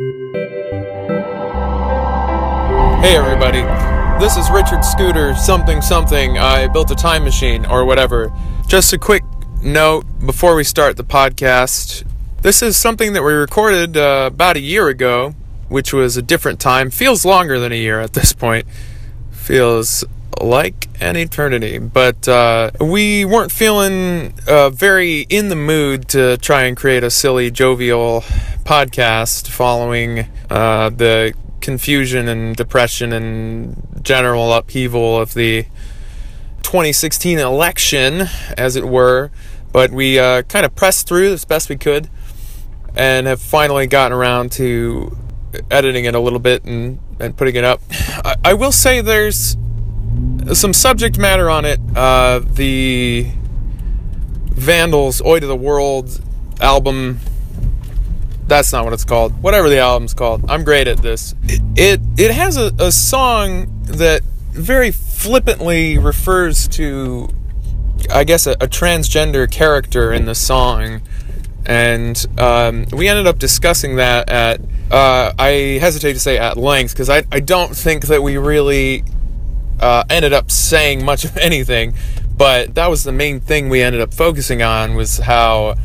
Hey everybody, this is Richard Scooter, something something. I built a time machine or whatever. Just a quick note before we start the podcast. This is something that we recorded uh, about a year ago, which was a different time. Feels longer than a year at this point. Feels like an eternity. But uh, we weren't feeling uh, very in the mood to try and create a silly, jovial podcast following uh, the confusion and depression and general upheaval of the 2016 election, as it were. But we uh, kind of pressed through as best we could and have finally gotten around to editing it a little bit and, and putting it up. I, I will say there's some subject matter on it. Uh, the Vandals' Oi to the World album that's not what it's called. Whatever the album's called. I'm great at this. It it, it has a, a song that very flippantly refers to I guess a, a transgender character in the song. And um, we ended up discussing that at, uh, I hesitate to say at length, because I, I don't think that we really uh, ended up saying much of anything. But that was the main thing we ended up focusing on was how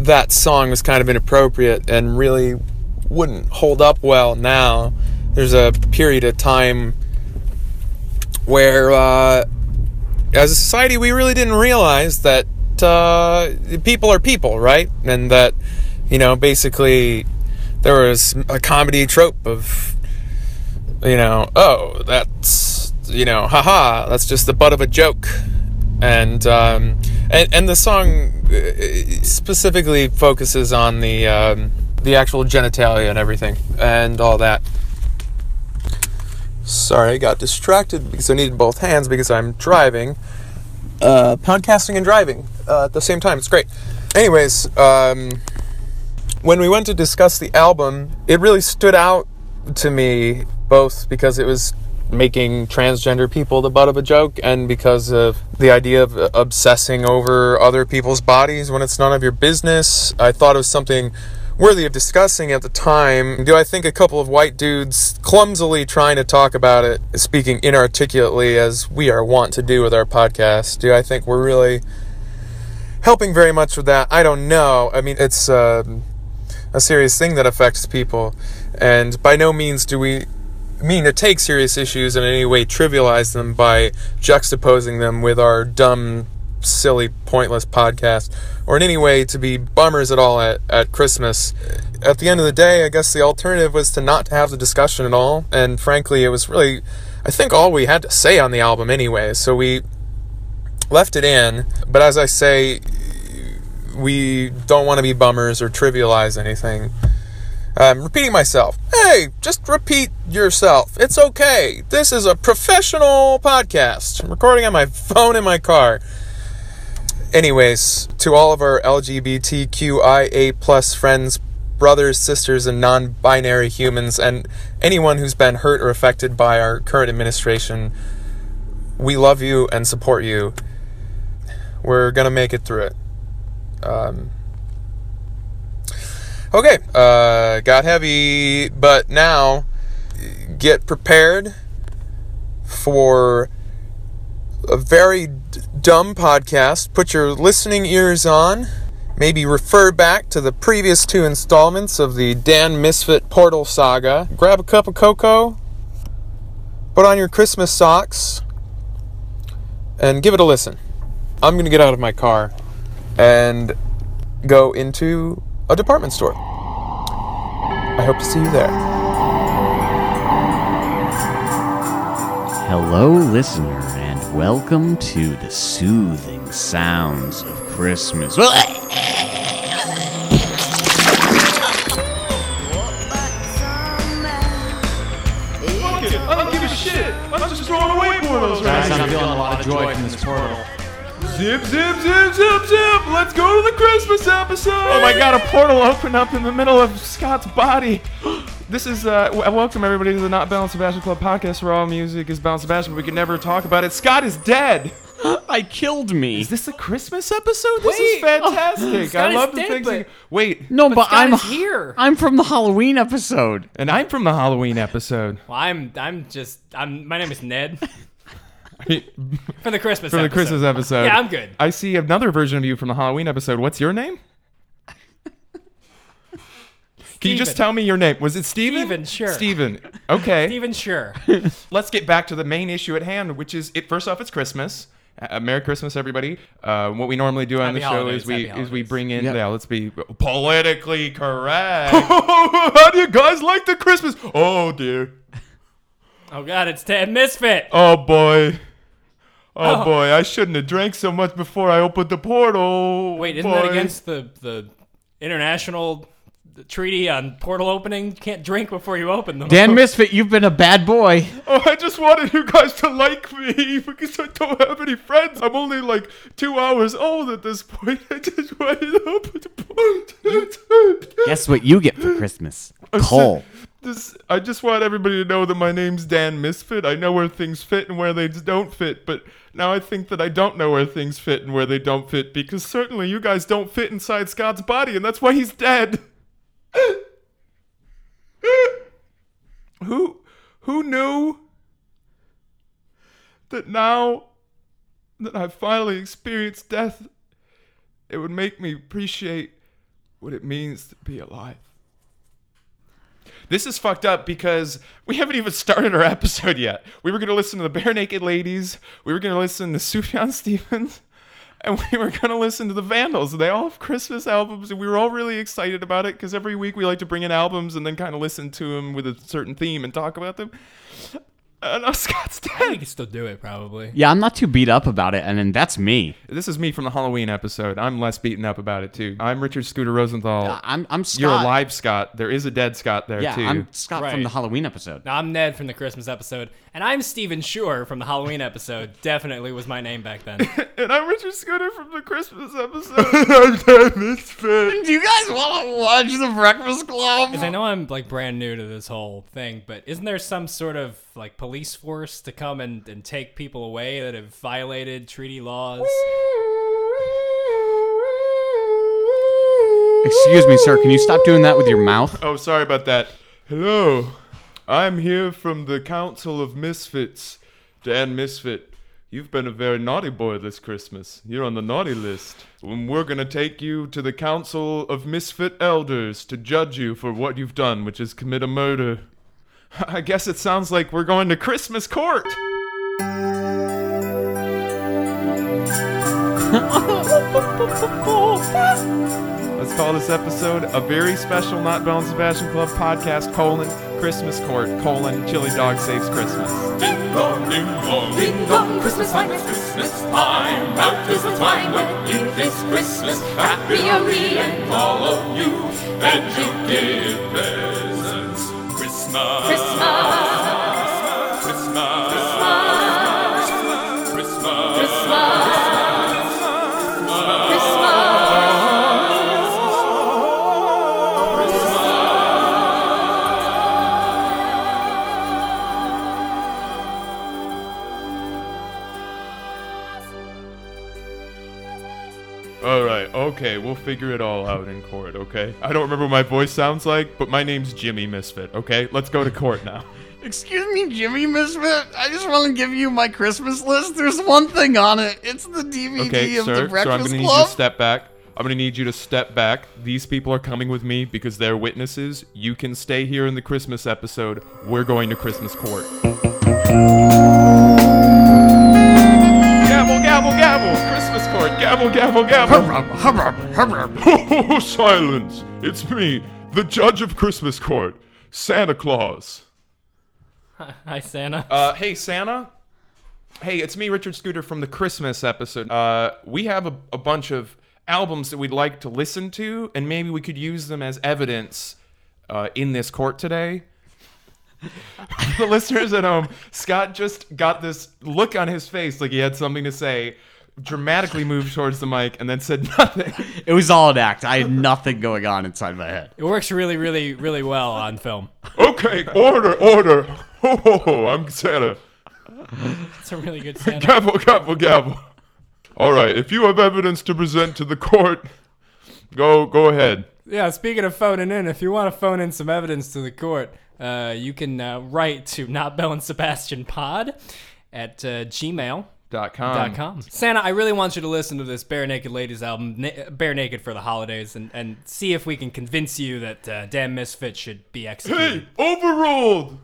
that song was kind of inappropriate and really wouldn't hold up well now. There's a period of time where, uh, as a society, we really didn't realize that uh, people are people, right? And that, you know, basically there was a comedy trope of, you know, oh, that's, you know, haha, that's just the butt of a joke. And, um, and, and the song uh, specifically focuses on the um, the actual genitalia and everything and all that. Sorry, I got distracted because I needed both hands because I'm driving, uh, podcasting and driving uh, at the same time. It's great. Anyways, um, when we went to discuss the album, it really stood out to me both because it was making transgender people the butt of a joke and because of the idea of obsessing over other people's bodies when it's none of your business. I thought it was something worthy of discussing at the time. Do I think a couple of white dudes clumsily trying to talk about it, speaking inarticulately as we are wont to do with our podcast, do I think we're really helping very much with that? I don't know. I mean, it's uh, a serious thing that affects people, and by no means do we mean to take serious issues and in any way trivialize them by juxtaposing them with our dumb, silly, pointless podcast, or in any way to be bummers at all at, at Christmas. At the end of the day, I guess the alternative was to not have the discussion at all, and frankly, it was really, I think, all we had to say on the album anyway, so we left it in, but as I say, we don't want to be bummers or trivialize anything. I'm repeating myself. Hey, just repeat yourself. It's okay. This is a professional podcast. I'm recording on my phone in my car. Anyways, to all of our LGBTQIA plus friends, brothers, sisters, and non binary humans, and anyone who's been hurt or affected by our current administration, we love you and support you. We're to make it through it. Um, Okay, uh, got heavy, but now get prepared for a very d- dumb podcast. Put your listening ears on. Maybe refer back to the previous two installments of the Dan Misfit Portal saga. Grab a cup of cocoa, put on your Christmas socks, and give it a listen. I'm going to get out of my car and go into a department store. I hope to see you there. Hello, listener, and welcome to the soothing sounds of Christmas. I don't give a shit. I'm just throwing away portals right Guys, I'm feeling a lot of joy from this portal. Zip, zip, zip, zip, zip. Let's go to the Christmas episode. Oh my god, a portal opened up in the middle of Scott's body. This is, uh, w- welcome everybody to the Not Belle and Sebastian Club podcast where all music is Belle and Sebastian, but we can never talk about it. Scott is dead. I killed me. Is this a Christmas episode? This is Wait. Oh, fantastic. I is love the dead, things. but- you- Wait, no, but, Scott I'm is here. I'm from the Halloween episode. and I'm from the Halloween episode. Well, I'm I'm just I'm my name is Ned For for the Christmas for the episode. Christmas episode. Yeah, I'm good. I see another version of you from the Halloween episode. What's your name? Can you just Steven. tell me your name? Was it Steven? Steven, sure. Steven. Okay. Even sure. Let's get back to the main issue at hand, which is it. First off, it's Christmas. Uh, Merry Christmas, everybody. Uh, what we normally do on Happy the show holidays, is we happy is we holidays. bring in Yep. yeah. Let's be politically correct. How do you guys like the Christmas? Oh dear. Oh God, it's Ted Misfit. Oh boy. Oh, Oh. boy, I shouldn't have drank so much before I opened the portal. Wait, isn't boy. that against the the international treaty on portal opening? You can't drink before you open them. Dan Misfit, you've been a bad boy. Oh, I just wanted you guys to like me because I don't have any friends. I'm only like two hours old at this point. I just wanted to open the portal. Guess what you get for Christmas? Coal. This, I just want everybody to know that my name's Dan Misfit. I know where things fit and where they don't fit, but now I think that I don't know where things fit and where they don't fit because certainly you guys don't fit inside Scott's body, and that's why he's dead. who, who knew that now that I've finally experienced death, it would make me appreciate what it means to be alive? This is fucked up because we haven't even started our episode yet. We were going to listen to the Bare Naked Ladies. We were going to listen to Sufjan Stevens. And we were going to listen to the Vandals. They all have Christmas albums, and we were all really excited about it because every week we like to bring in albums and then kind of listen to them with a certain theme and talk about them. And uh, Scott's we dead. can still do it probably. Yeah, I'm not too beat up about it, and then that's me. This is me from the Halloween episode. I'm less beaten up about it, too. I'm Richard Scooter Rosenthal. I'm I'm Scott. You're alive, Scott. There is a dead Scott there, Yeah, too. I'm Scott from the Halloween episode. Now, I'm Ned from the Christmas episode, and I'm Steven Shore from the Halloween episode. Definitely was my name back then. And I'm Richard Scooter from the Christmas episode. I'm Dan Misfit. Do you guys want to watch The Breakfast Club? Because I know I'm like brand new to this whole thing, but isn't there some sort of like police force to come and, and take people away that have violated treaty laws? Excuse me, sir. Can you stop doing that with your mouth? Oh, sorry about that. Hello. I'm here from the Council of Misfits. Dan Misfit, you've been a very naughty boy this Christmas. You're on the naughty list. And we're going to take you to the Council of Misfit Elders to judge you for what you've done, which is commit a murder. I guess it sounds like we're going to Christmas court. Let's call this episode a very special Not Belle and Sebastian Club podcast, colon, Christmas Court, colon, Chili Dog Saves Christmas. Ding dong, ding dong, ding dong, Christmas time, it's Christmas time. Out is the time when it is Christmas. Happy and all of you, and you give presents. Christmas, Christmas, okay, we'll figure it all out in court, okay? I don't remember what my voice sounds like, but my name's Jimmy Misfit, okay? Let's go to court now. Excuse me, Jimmy Misfit. I just want to give you my Christmas list. There's one thing on it. It's the DVD Okay, of sir, The so I'm Breakfast gonna need you to step back. I'm gonna need you to step back. These people are coming with me because they're witnesses. You can stay here in the Christmas episode. We're going to Christmas court. Christmas court! Gavel, gavel, gavel! Oh, silence! It's me, the judge of Christmas court, Santa Claus. Hi, Santa. Uh, hey, Santa. Hey, it's me, Richard Scooter from the Christmas episode. Uh, we have a, a bunch of albums that we'd like to listen to, and maybe we could use them as evidence uh, in this court today. the listeners at home, Scott just got this look on his face like he had something to say, dramatically moved towards the mic, and then said nothing. It was all an act. I had nothing going on inside my head. It works really, really, really well on film. okay, order, order. Oh, ho, ho, I'm Santa. It's a really good Santa. Gavel, gavel, gavel. All right, if you have evidence to present to the court, go go ahead. Yeah, speaking of phoning in, if you want to phone in some evidence to the court, uh, you can uh, write to Not Belle and Sebastian Pod at uh, gmail. Dot Dot com. com. Santa, I really want you to listen to this Bare Naked Ladies album, Na- Bare Naked for the holidays, and, and see if we can convince you that uh, Dan Misfit should be executed. Hey, overruled.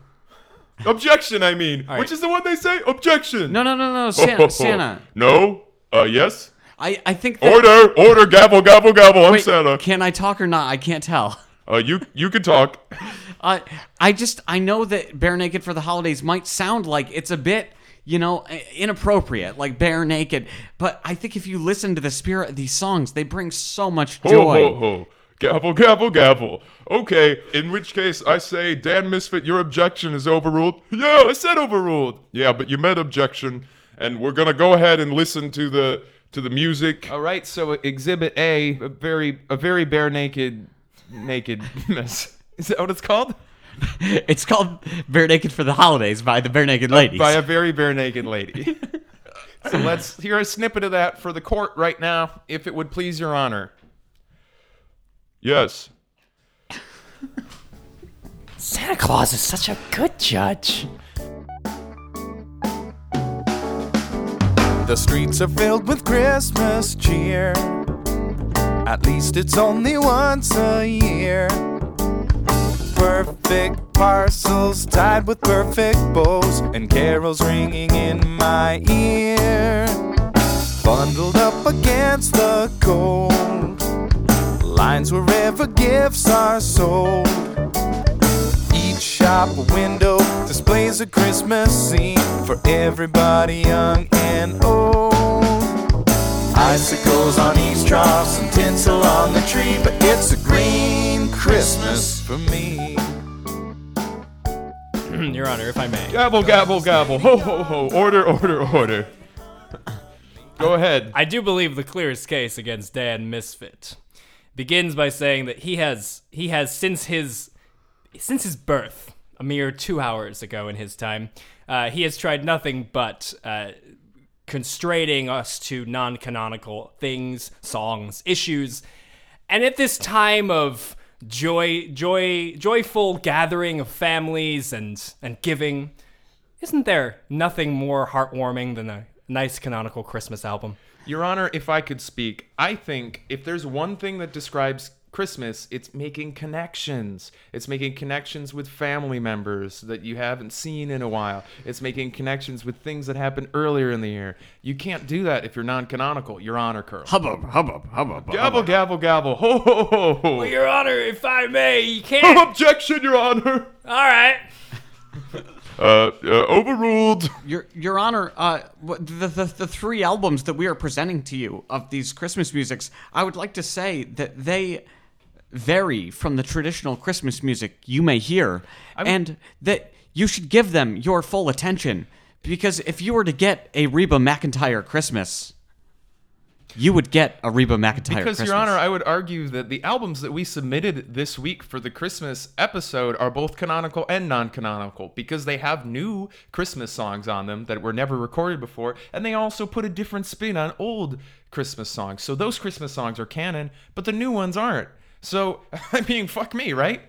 Objection, I mean. right. Which is the one they say? Objection. No, no, no, no, Santa. Santa. No. Uh, yes. I, I think. That, Order, order, gavel, gavel, gavel. I'm Wait, Santa. Can I talk or not? I can't tell. Uh, you you can talk. I I just I know that bare naked for the holidays might sound like it's a bit you know inappropriate like bare naked but I think if you listen to the spirit of these songs they bring so much joy. ho ho. Gavel, gavel, gavel. Okay, in which case I say, Dan Misfit, your objection is overruled. Yeah, I said overruled. Yeah, but you meant objection, and we're gonna go ahead and listen to the to the music. All right. So uh, Exhibit A, a very a very bare naked nakedness. Is that what it's called? It's called Bare Naked for the Holidays by the Bare Naked uh, Ladies. By a very bare naked lady. so let's hear a snippet of that for the court right now, if it would please your honor. Yes. Santa Claus is such a good judge. The streets are filled with Christmas cheer. At least it's only once a year. Perfect parcels tied with perfect bows, and carols ringing in my ear. Bundled up against the cold, lines wherever gifts are sold. Each shop window displays a Christmas scene for everybody young and old. Icicles on eaves troughs and tinsel on the tree, but it's a green Christmas for me. Your Honor, if I may. Gabble, gabble, gabble. Ho, ho, ho. Order, order, order. Go ahead. I do believe the clearest case against Dan Misfit begins by saying that he has he has since his since his birth, a mere two hours ago in his time, uh, he has tried nothing but uh, constraining us to non-canonical things, songs, issues, and at this time of joy, joy, joyful gathering of families and and giving, isn't there nothing more heartwarming than a nice canonical Christmas album? Your Honor, if I could speak, I think if there's one thing that describes Christmas, it's making connections. It's making connections with family members that you haven't seen in a while. It's making connections with things that happened earlier in the year. You can't do that if you're non-canonical. Your Honor, Curl. hubbub, hubbub, hubbub. Gavel, gavel, gavel. Ho, ho, ho, ho. Your Honor, if I may, you can't. Objection, Your Honor. All right. Uh, uh, overruled. Your Your Honor, uh, the, the the three albums that we are presenting to you of these Christmas musics, I would like to say that they vary from the traditional Christmas music you may hear, and that you should give them your full attention. Because if you were to get a Reba McEntire Christmas, you would get a Reba McEntire Christmas. Because, Christmas. Your Honor, I would argue that the albums that we submitted this week for the Christmas episode are both canonical and non canonical because they have new Christmas songs on them that were never recorded before, and they also put a different spin on old Christmas songs. So those Christmas songs are canon, but the new ones aren't. So, I mean, fuck me, right?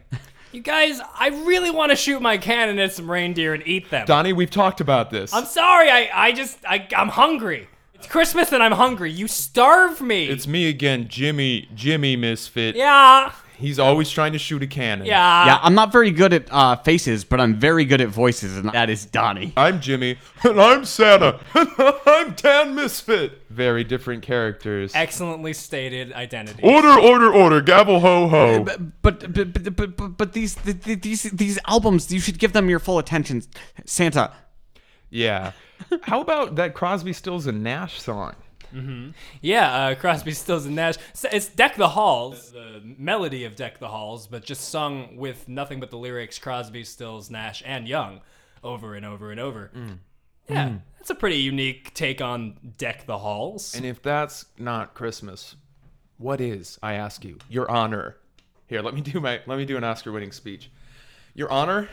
You guys, I really want to shoot my cannon at some reindeer and eat them. Donnie, we've talked about this. I'm sorry. I, I just, I, I'm hungry. It's Christmas and I'm hungry. You starve me. it's me again, Jimmy, Jimmy Misfit. yeah, He's always trying to shoot a cannon. yeah. yeah, I'm not very good at uh, faces, but I'm very good at voices, and that is Donnie. I'm Jimmy, and I'm Santa, and I'm Dan Misfit. Very different characters. Excellently stated identity. Order, order, order. Gavel, ho, ho. But but but but, but, but, but these the, the- these these albums, you should give them your full attention, Santa. Yeah. How about that Crosby, Stills, and Nash song? Mm-hmm. Yeah, uh, Crosby, Stills, and Nash. It's Deck the Halls, the melody of Deck the Halls, but just sung with nothing but the lyrics Crosby, Stills, Nash, and Young over and over and over. Mm. Yeah, mm. that's a pretty unique take on Deck the Halls. And if that's not Christmas, what is? I ask you, Your Honor. Here, let me do my let me do an Oscar-winning speech. Your Honor,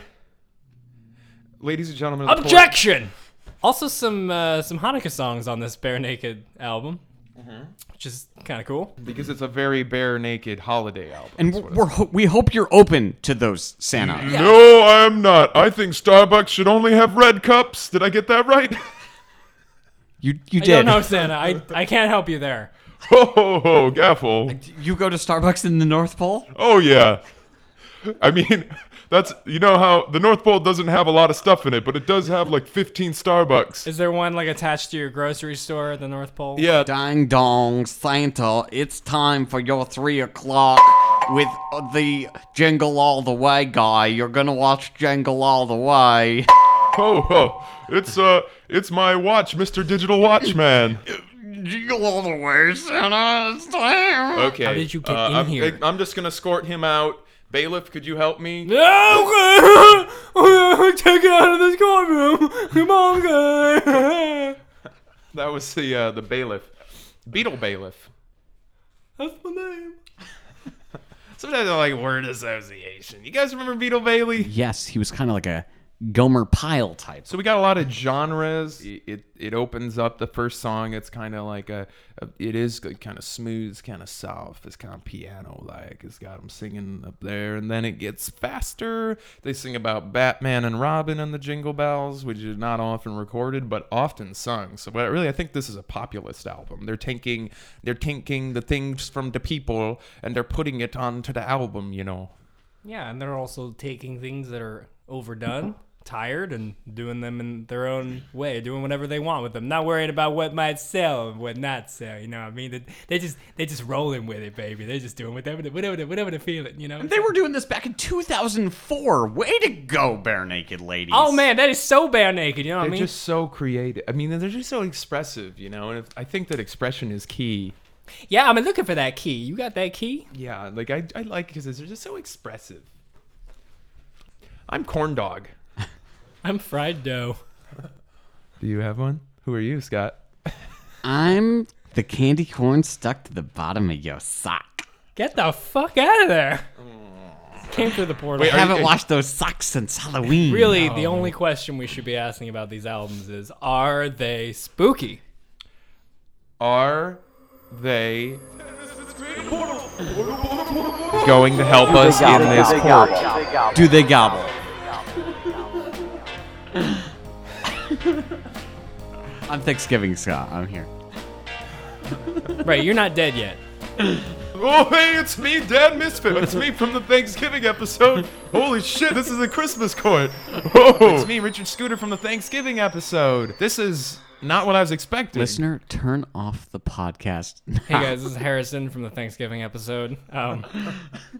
ladies and gentlemen. of the court- Objection! Also, some uh, some Hanukkah songs on this Bare Naked album, which is kind of cool. Because it's a very bare naked holiday album. And we're, ho- we hope you're open to those, Santa. No, I am not. I think Starbucks should only have red cups. Did I get that right? You you I did. don't know, Santa. I, I can't help you there. Ho ho ho, gaffle. You go to Starbucks in the North Pole? Oh yeah. I mean, that's you know how the North Pole doesn't have a lot of stuff in it, but it does have like 15 Starbucks. Is there one like attached to your grocery store at the North Pole? Yeah. Dang dong, Santa, it's time for your three o'clock with uh, the Jingle All the Way guy. You're gonna watch Jingle All the Way. Ho ho. It's uh it's my watch, Mr. Digital Watchman. Jingle All the Way, Santa, it's time. Okay. How did you get uh, in I'm, here? I'm just gonna escort him out. Bailiff, could you help me? No, take it out of this courtroom. Come on, guys. That was the uh, the bailiff. Beetle bailiff. That's my name. Sometimes I like word association. You guys remember Beetle Bailey? Yes, he was kind of like a Gomer Pyle type. So we got a lot of genres. It it, it opens up the first song. It's kind of like a, a it is kind of smooth, kind of soft. It's kind of piano like. It's got them singing up there, and then it gets faster. They sing about Batman and Robin and the Jingle Bells, which is not often recorded but often sung. So, but really, I think this is a populist album. They're taking they're taking the things from the people and they're putting it onto the album. You know. Yeah, and they're also taking things that are overdone, tired, and doing them in their own way, doing whatever they want with them, not worried about what might sell and what not sell. You know, what I mean, they, they just they just rolling with it, baby. They're just doing whatever they, whatever they, whatever they feeling. You know. They were doing this back in 2004. Way to go, Bare Naked Ladies. Oh man, that is so bare naked. You know what They're I mean? just so creative. I mean, they're just so expressive, you know. And if, I think that expression is key. yeah, I've been looking for that key. You got that key? Yeah, like I, I like because they're just so expressive. I'm corn dog. I'm fried dough. Do you have one? Who are you, Scott? I'm the candy corn stuck to the bottom of your sock. Get the fuck out of there. Came through the portal. Wait, I haven't washed those socks since Halloween. Really, the only question we should be asking about these albums is are they spooky? Are they going to help us in this court? Do they gobble? I'm Thanksgiving, Scott. I'm here. Right, you're not dead yet. Oh, hey, it's me, Dan Misfit. It's me from the Thanksgiving episode. Holy shit, this is a Christmas court. Oh, it's me, Richard Scooter from the Thanksgiving episode. This is not what I was expecting. Listener, turn off the podcast. Hey guys, this is Harrison from the Thanksgiving episode. Um,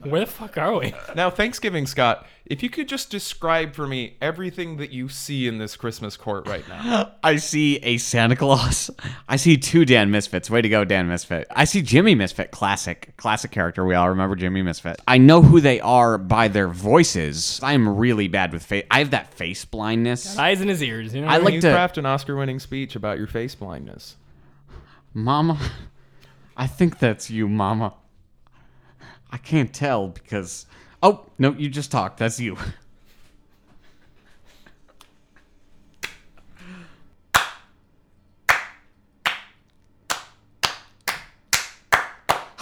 where the fuck are we? Now, Thanksgiving, Scott, if you could just describe for me everything that you see in this Christmas court right now. I see a Santa Claus. I see two Dan Misfits. Way to go, Dan Misfit. I see Jimmy Misfit, classic, classic character. We all remember Jimmy Misfit. I know who they are by their voices. I am really bad with face. I have that face blindness. Eyes in his ears. You know. I like you to- craft an Oscar-winning speech about your face blindness. Mama, I think that's you, Mama. I can't tell because. Oh, no, you just talked. That's you.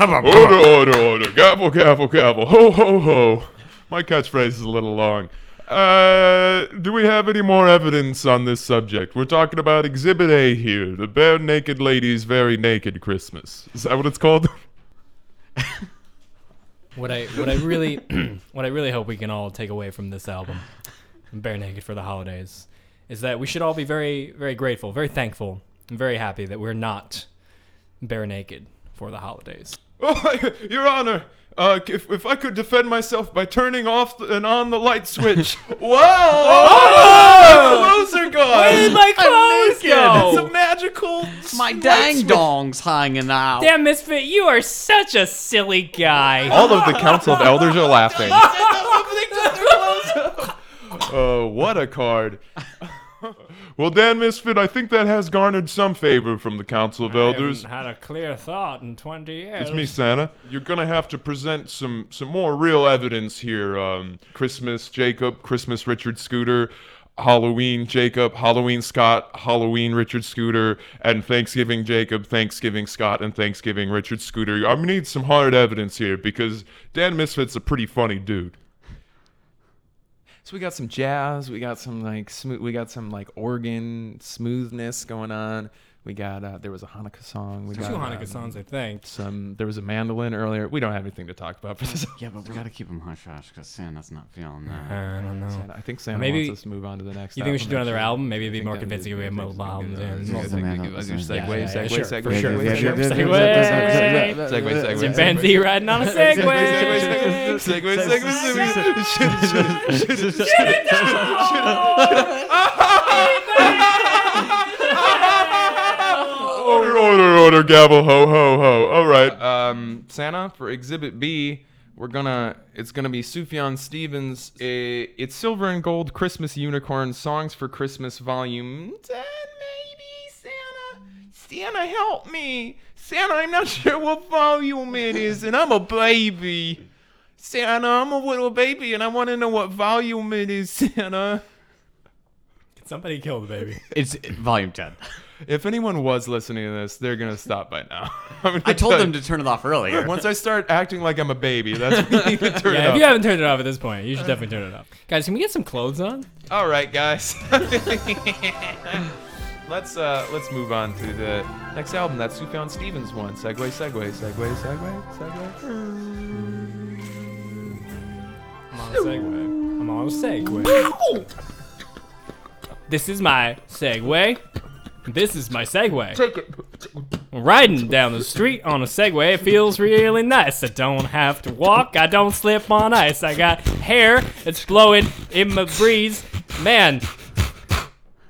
Order, order, order. Gavel, gavel, gavel. Ho, ho, ho. My catchphrase is a little long. Uh, do we have any more evidence on this subject? We're talking about Exhibit A here, the bare naked lady's very naked Christmas. Is that what it's called? What I what I really what I really hope we can all take away from this album, Bare Naked for the Holidays, is that we should all be very very grateful, very thankful, and very happy that we're not bare naked for the holidays. Oh, Your Honor, uh, if, if I could defend myself by turning off and on the light switch. wow! Oh, my clothes are gone! Where did my clothes go? It's a magical. My dang dong's hanging out. Damn misfit, you are such a silly guy. All of the council of elders are laughing. Oh, what a card. Well, Dan Misfit, I think that has garnered some favor from the council of elders. had a clear thought in twenty years. It's me, Santa. You're gonna have to present some some more real evidence here. Um, Christmas Jacob, Christmas Richard Scooter. Halloween Jacob, Halloween Scott, Halloween Richard Scooter, and Thanksgiving Jacob, Thanksgiving Scott, and Thanksgiving Richard Scooter. I'm gonna need some hard evidence here because Dan Misfit's a pretty funny dude. So we got some jazz, we got some like smooth, we got some like organ smoothness going on. We got uh, there was a Hanukkah song. We Two got Hanukkah um, songs, I think. Some there was a mandolin earlier. We don't have anything to talk about for this. Yeah, but we gotta keep him hush hush because Santa's not feeling that. I don't know. Santa- I think Santa Maybe- wants us to move on to the next. You think we should do another actually. album? Maybe it'd be more convincing if we had would- multiple albums. Yeah, and- I Yeah, think the we man give us your albums, yeah, segue, yeah, segue, sure, segue, for sure, segue, for sure. segue, Segway. segue, segue, Chimpanzee riding on a Segway. segue, segue, Order, order, order, gavel, ho, ho, ho. All right. Um, Santa for Exhibit B. We're gonna. It's gonna be Sufjan Stevens. it's Silver and Gold Christmas Unicorn Songs for Christmas Volume Ten, maybe. Santa, Santa, help me. Santa, I'm not sure what volume it is, and I'm a baby. Santa, I'm a little baby, and I want to know what volume it is, Santa. Can somebody kill the baby? It's volume ten. If anyone was listening to this, they're gonna stop by now. I'm gonna I told them to turn it off earlier. Once I start acting like I'm a baby, that's when you need to turn it Yeah, if off. you haven't turned it off at this point, you should definitely turn it off. Guys, can we get some clothes on? All right, guys. let's uh let's move on to the next album. That's Sufjan Stevens one. Segway, segway, segway, segway, segway. I'm on a Segway. I'm on a Segway. This is my Segway. This is my Segway. Take it. Riding down the street on a Segway, it feels really nice. I don't have to walk, I don't slip on ice. I got hair that's blowing in my breeze. Man,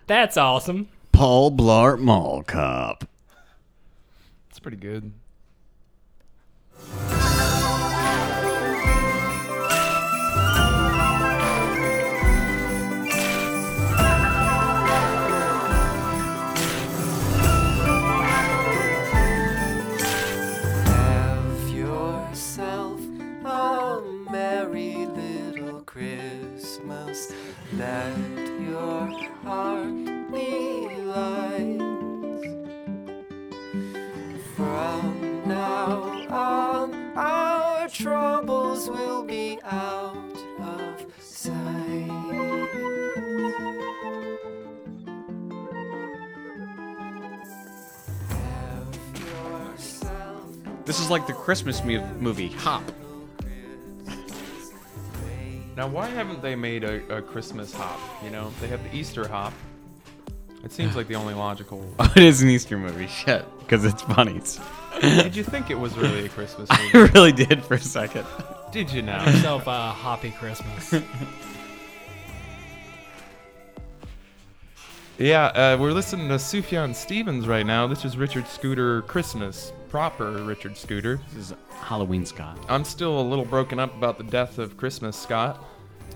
that's awesome. Paul Blart Mall Cop. It's pretty good. Let your heart. From now on, our troubles will be out of sight. This is like the Christmas movie Hop. Now, why haven't they made a, a Christmas hop? You know, they have the Easter hop. It seems like the only logical. Oh, it is an Easter movie. Shit, because it's funny. Did you think it was really a Christmas I movie? really did for a second. Did you now? Yourself a hoppy Christmas. Yeah, uh, we're listening to Sufjan Stevens right now. This is Richard Scooter Christmas, proper Richard Scooter. This is Halloween Scott. I'm still a little broken up about the death of Christmas, Scott.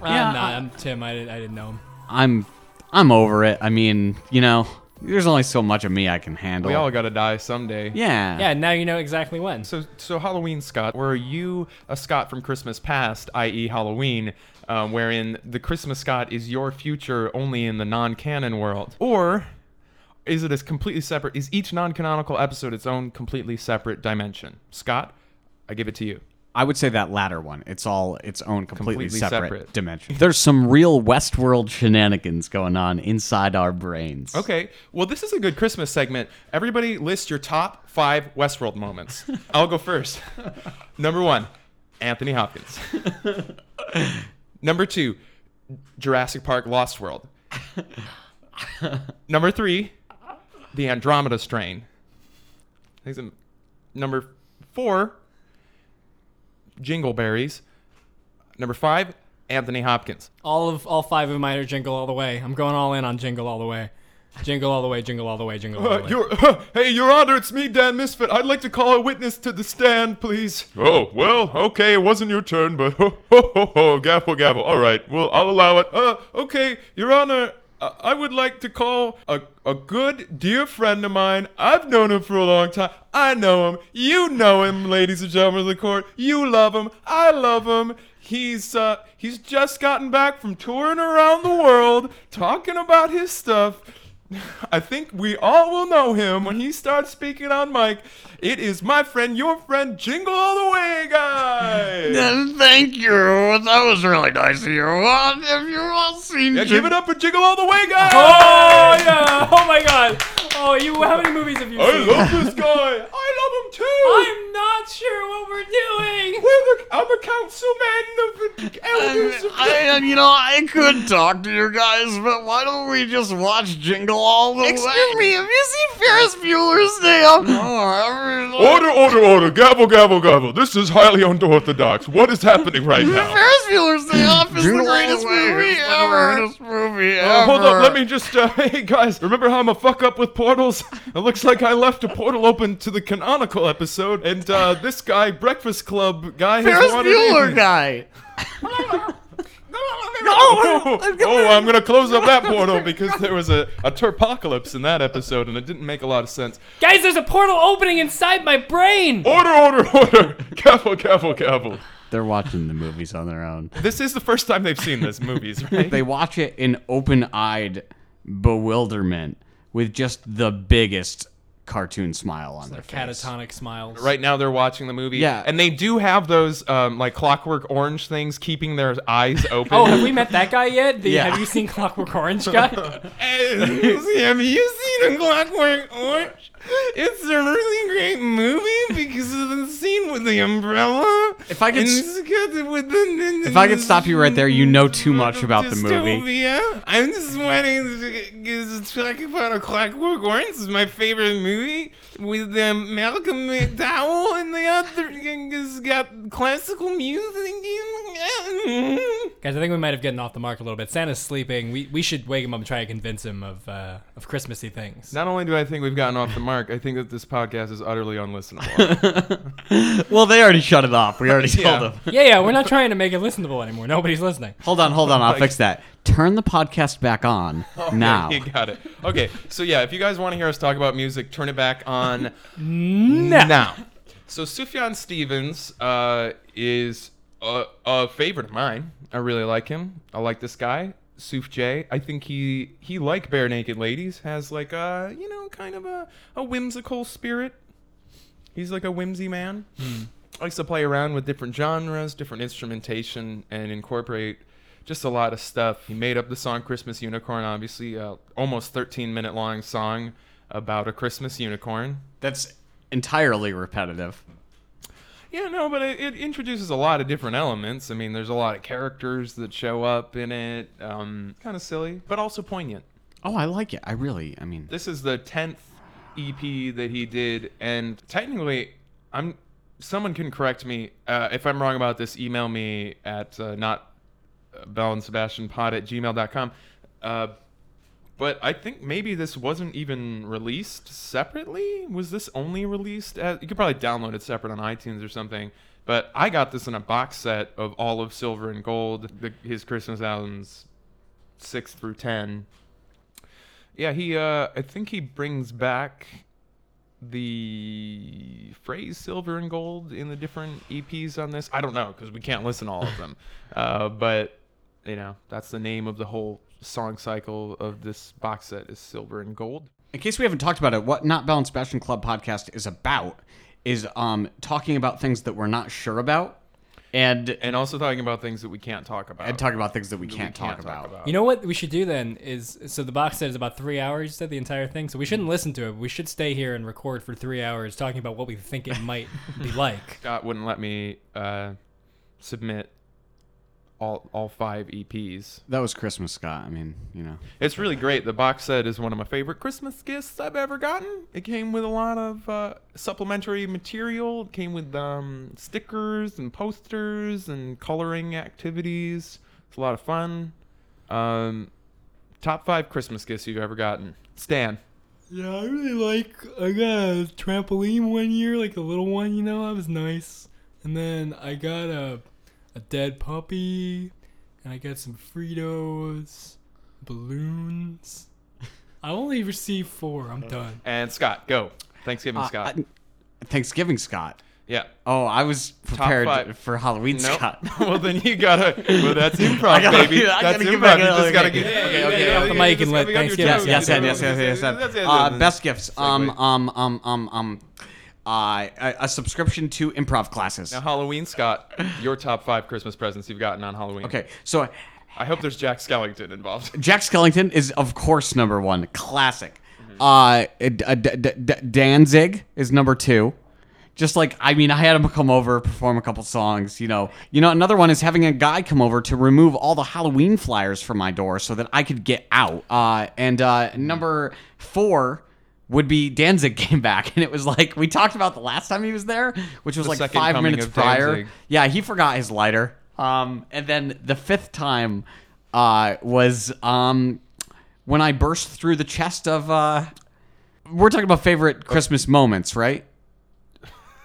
I'm not. I'm Tim. I, did, I didn't know him. I'm I'm over it. I mean, you know, there's only so much of me I can handle. We all gotta die someday. yeah. Yeah, now you know exactly when. So, so Halloween, Scott, were you a Scott from Christmas past, i.e., Halloween, um, wherein the Christmas Scott is your future only in the non-canon world, or is it a completely separate? Is each non-canonical episode its own completely separate dimension? Scott, I give it to you. I would say that latter one. It's all its own completely, Completely separate, separate. dimension. There's some real Westworld shenanigans going on inside our brains. Okay, well, this is a good Christmas segment. Everybody list your top five Westworld moments. I'll go first. Number one, Anthony Hopkins. Number two, Jurassic Park Lost World. Number three, the Andromeda Strain. I think it's- Number four, Jingleberries. Number five, Anthony Hopkins. all of all five of mine are jingle all the way. I'm going all in on jingle all the way. Jingle all the way. Jingle all the way. Jingle all the way. your, hey, Your Honor, it's me, Dan Misfit. I'd like to call a witness to the stand, please. Oh, well, okay, it wasn't your turn, but ho, ho, ho, ho, gavel, gavel. All right, well, I'll allow it. Uh, okay, Your Honor, uh, I would like to call a, a good, dear friend of mine. I've known him for a long time. I know him. You know him, ladies and gentlemen of the court. You love him. I love him. He's uh, he's just gotten back from touring around the world, talking about his stuff. I think we all will know him when he starts speaking on mic. It is my friend, your friend, Jingle All the Way guy. Thank you. That was really nice of you. Uh, have you all seen? Yeah, give it up for Jingle All the Way guy. Oh yeah! Oh my god! Oh, you. How many movies have you I seen? love this guy. I love him too. I'm not sure what we're doing. We're the, I'm a councilman of the elders of I, and you know, I could talk to you guys, but why don't we just watch Jingle All the Way? Excuse me, have you seen Ferris Bueller's Day Off? Order, order, order. Gavel, gavel, gavel. This is highly unorthodox. What is happening right now? Ferris Bueller's Day Off is the greatest movie ever. Greatest movie Uh, hold up, let me just, uh, hey guys, remember how I'm a fuck up with portals? It looks like I left a portal open to the canonical episode, and uh, this guy, Breakfast Club guy, has Ferris wanted Bueller in. guy. Oh, oh, I'm gonna close up that portal because there was a, a turpocalypse in that episode, and it didn't make a lot of sense. Guys, there's a portal opening inside my brain. Order, order, order! Careful, careful, careful. They're watching the movies on their own. This is the first time they've seen this movies, right? They watch it in open-eyed bewilderment with just the biggest cartoon smile on their face. Catatonic smiles. right now they're watching the movie. Yeah. And they do have those um, like clockwork orange things keeping their eyes open. Oh, have we met that guy yet? The, Yeah. Have you seen Clockwork Orange guy? have you seen a clockwork orange? It's a really great movie because of the scene with the umbrella. If I could And s- it's got the- If I could stop you right there, you know too much about the movie. Dystopia. I'm just wanting to talk about a Clockwork Orange. This is my favorite movie with um, Malcolm McDowell and the other It's got classical music. in. Guys, I think we might have gotten off the mark a little bit. Santa's sleeping. We, we should wake him up and try to convince him of uh, of Christmassy things. Not only do I think we've gotten off the mark, I think that this podcast is utterly unlistenable. Well, they already shut it off. We already told them. Yeah, yeah, we're not trying to make it listenable anymore. Nobody's listening. Hold on, hold on. I'll fix that. Turn the podcast back on now. you got it. Okay, so yeah, if you guys want to hear us talk about music, turn it back on No. now. So Sufjan Stevens uh, is a, a favorite of mine. I really like him. I like this guy, Suf J. I think he he like bare naked ladies has like a you know kind of a, a whimsical spirit. He's like a whimsy man. Hmm. Likes to play around with different genres, different instrumentation, and incorporate just a lot of stuff. He made up the song "Christmas Unicorn," obviously, a almost 13 minute long song about a Christmas unicorn. That's entirely repetitive. Yeah, no, but it, it introduces a lot of different elements. I mean, there's a lot of characters that show up in it. Um, kind of silly, but also poignant. Oh, I like it. I really, I mean, This is the tenth EP that he did, and technically, I'm. Someone can correct me uh, if I'm wrong about this. Email me at uh, not uh, Belle and Sebastian Pod at gmail.com. Uh, but I think maybe this wasn't even released separately. Was this only released as? You could probably download it separate on iTunes or something. But I got this in a box set of all of Silver and Gold, the, his Christmas albums, six through ten. Yeah, he. Uh, I think he brings back the phrase "silver and gold" in the different EPs on this. I don't know because we can't listen all of them. Uh, but you know, that's the name of the whole song cycle of this box set is "Silver and Gold." in case we haven't talked about it, what Not Belle and Sebastian Club podcast is about is um talking about things that we're not sure about and And also talking about things that we can't talk about. and talking about things that we that can't, talk, about. You know what we should do then is so the box set is about three hours. You said the entire thing, so we shouldn't listen to it. We should stay here and record for three hours talking about what we think it might be like. Scott wouldn't let me uh, submit all all five EPs. That was Christmas, Scott. I mean, you know. It's really great. The box set is one of my favorite Christmas gifts I've ever gotten. It came with a lot of uh, supplementary material. It came with um, stickers and posters and coloring activities. It's a lot of fun. Um, top five Christmas gifts you've ever gotten. Stan. Yeah, I really like. I got a trampoline one year, like a little one. You know, that was nice. And then I got a a dead puppy, and I got some Fritos, balloons. I only received four. I'm done. And Scott, go. Thanksgiving Uh, Scott. I- Thanksgiving, Scott. Yeah. Oh, I was prepared five. for Halloween, Nope. Scott. well, then you gotta. Well, that's improv, I gotta- baby. I that's gotta get improv. back you just okay. gotta get. Okay, okay, okay, okay, off the mic and let gotta be on your Thanksgiving toes. yes, yes, yes, yes, yes, yes. That's it. Uh, best gifts. Um, um, um, um, um, uh, a, a subscription to improv classes. Now, Halloween, Scott, your top five Christmas presents you've gotten on Halloween. Okay, so I hope there's Jack Skellington involved. Jack Skellington is of course number one, classic. Uh, D- D- D- D- Danzig is number two. Just like I mean, I had him come over, perform a couple songs. You know, you know. Another one is having a guy come over to remove all the Halloween flyers from my door so that I could get out. Uh, and uh, number four would be Danzig came back, and it was like we talked about the last time he was there, which was The like five minutes prior. Danzig. Yeah, he forgot his lighter. Um, and then the fifth time uh, was um, when I burst through the chest of. Uh, we're talking about favorite Christmas moments, right?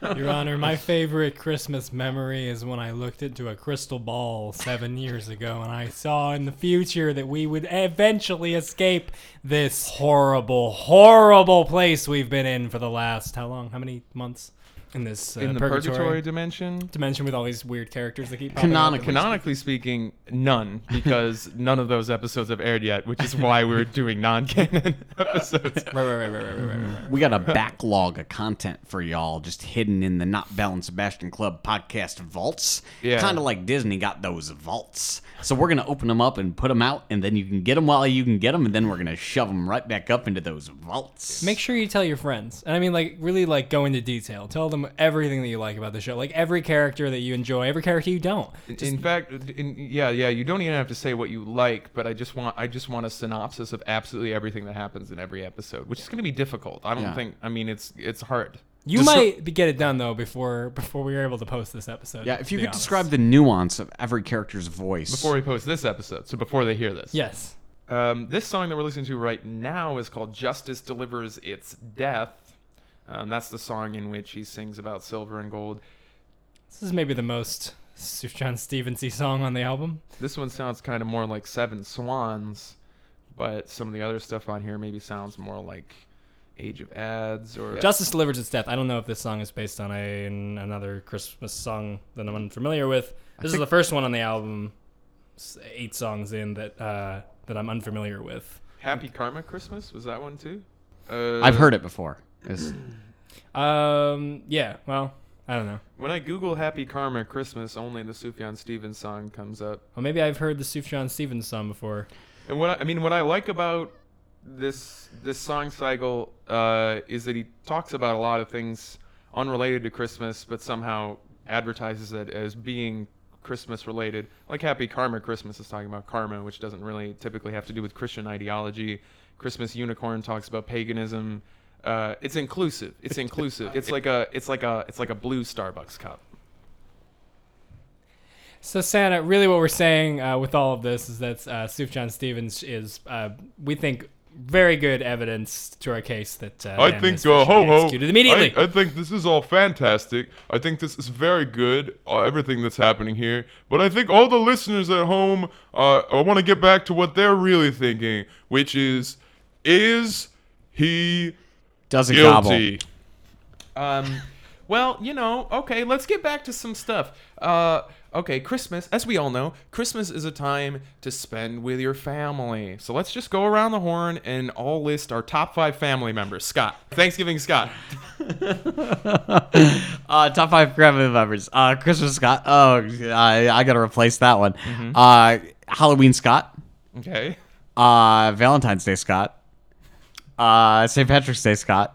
Your Honor, my favorite Christmas memory is when I looked into a crystal ball seven years ago and I saw in the future that we would eventually escape this horrible, horrible place we've been in for the last how long? How many months? In this uh, In the purgatory, dimension, dimension with all these weird characters that keep popping up. Canonically. canonically speaking, none, because none of those episodes have aired yet, which is why we're doing non-canon episodes. Right, right, right, right, right, right, right, right. We got a backlog of content for y'all just hidden in the Not Belle and Sebastian Club podcast vaults. Yeah. Kind of like Disney got those vaults. So we're going to open them up and put them out, and then you can get them while you can get them, and then we're going to shove them right back up into those vaults. Make sure you tell your friends. And I mean, like, really, like, go into detail. Tell them everything that you like about the show. Like, every character that you enjoy, every character you don't. in fact, in, yeah, yeah, you don't even have to say what you like, but I just want, I just want a synopsis of absolutely everything that happens in every episode, which is going to be difficult. I don't Yeah. think. I mean, it's it's hard. You Just might get it done, though, before before we are able to post this episode. Yeah, if you could honest. describe the nuance of every character's voice. Before we post this episode, so before they hear this. Yes. Um, this song that we're listening to right now is called "Justice Delivers Its Death." Um, that's the song in which he sings about silver and gold. This is maybe the most Sufjan Stevensy song on the album. This one sounds kind of more like Seven Swans, but some of the other stuff on here maybe sounds more like Age of Adz or Justice Delivers Its Death. I don't know if this song is based on a, an- another Christmas song that I'm unfamiliar with. This is the first one on the album, eight songs in, that uh, that I'm unfamiliar with. Happy Karma Christmas. Was that one too? Uh, I've heard it before. It's- Um, yeah, well, I don't know. When I Google Happy Karma Christmas, only the Sufjan Stevens song comes up. Well, maybe I've heard the Sufjan Stevens song before. And what I, I mean, what I like about this this song cycle uh, is that he talks about a lot of things unrelated to Christmas, but somehow advertises it as being Christmas related. Like Happy Karma Christmas is talking about karma, which doesn't really typically have to do with Christian ideology. Christmas Unicorn talks about paganism. Uh, it's inclusive. It's inclusive. It's like a it's like a it's like a blue Starbucks cup. So Santa, really, what we're saying uh, with all of this is that uh, Sufjan Stevens is, uh, we think, very good evidence to our case that uh, I think, Misfit uh, ho ho. immediately. I, I think this is all fantastic. I think this is very good, uh, everything that's happening here. But I think all the listeners at home, uh, I want to get back to what they're really thinking, which is, is he Doesn't gobble. guilty? Um, well, you know, okay, let's get back to some stuff. Uh, okay, Christmas, as we all know, Christmas is a time to spend with your family. So let's just go around the horn and all list our top five family members. Scott, Thanksgiving Scott. Uh, top five family members. Uh, Christmas Scott. Oh, I, I gotta replace that one. Uh, Halloween Scott. Okay. Uh, Valentine's Day Scott. Uh, St. Patrick's Day Scott.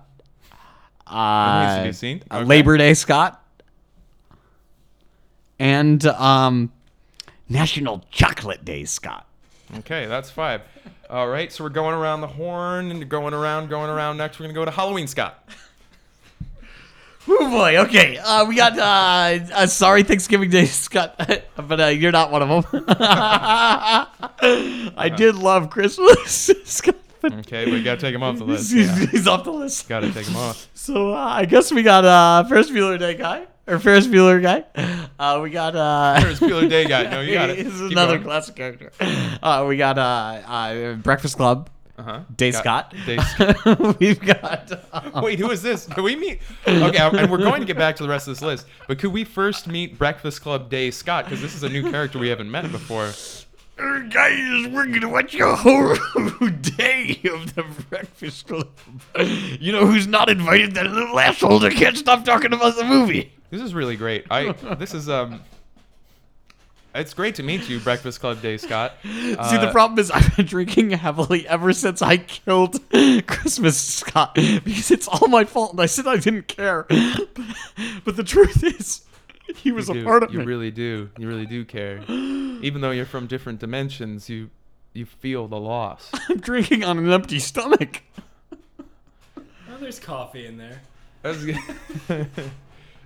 That needs Uh, to be seen. uh, Okay. Labor Day Scott. And um, National Chocolate Day Scott. Okay, that's five. All right, so we're going around the horn and going around, going around. Next, we're gonna go to Halloween Scott. Oh boy. Okay. Uh, we got uh, uh sorry Thanksgiving Day Scott, but uh, you're not one of them. I did love Christmas. Scott, Okay, we gotta take him off the list. he's, Yeah. he's off the list. Gotta take him off. So uh, I guess we got uh Ferris Bueller Day guy or Ferris Bueller guy. Uh, we got uh. Ferris Bueller Day guy. No, you got it. He's another going. classic character. Uh, we got uh, uh Breakfast Club. Uh-huh. Dave Got- Scott. Dave Scott. We've got. Wait, who is this? Can we meet? Okay, and we're going to get back to the rest of this list, but could we first meet Breakfast Club Day Scott because this is a new character we haven't met before. Guys, we're gonna watch a whole day of the Breakfast Club. You know who's not invited? That little asshole that can't stop talking about the movie. This is really great. I this is um. It's great to meet you, Breakfast Club Day, Scott. See, Uh, the problem is I've been drinking heavily ever since I killed Christmas Scott because it's all my fault, and I said I didn't care. But, but the truth is, he was a do. part of it. you really do. You really do care. Even though you're from different dimensions, you you feel the loss. I'm drinking on an empty stomach. Oh, there's coffee in there. That's good.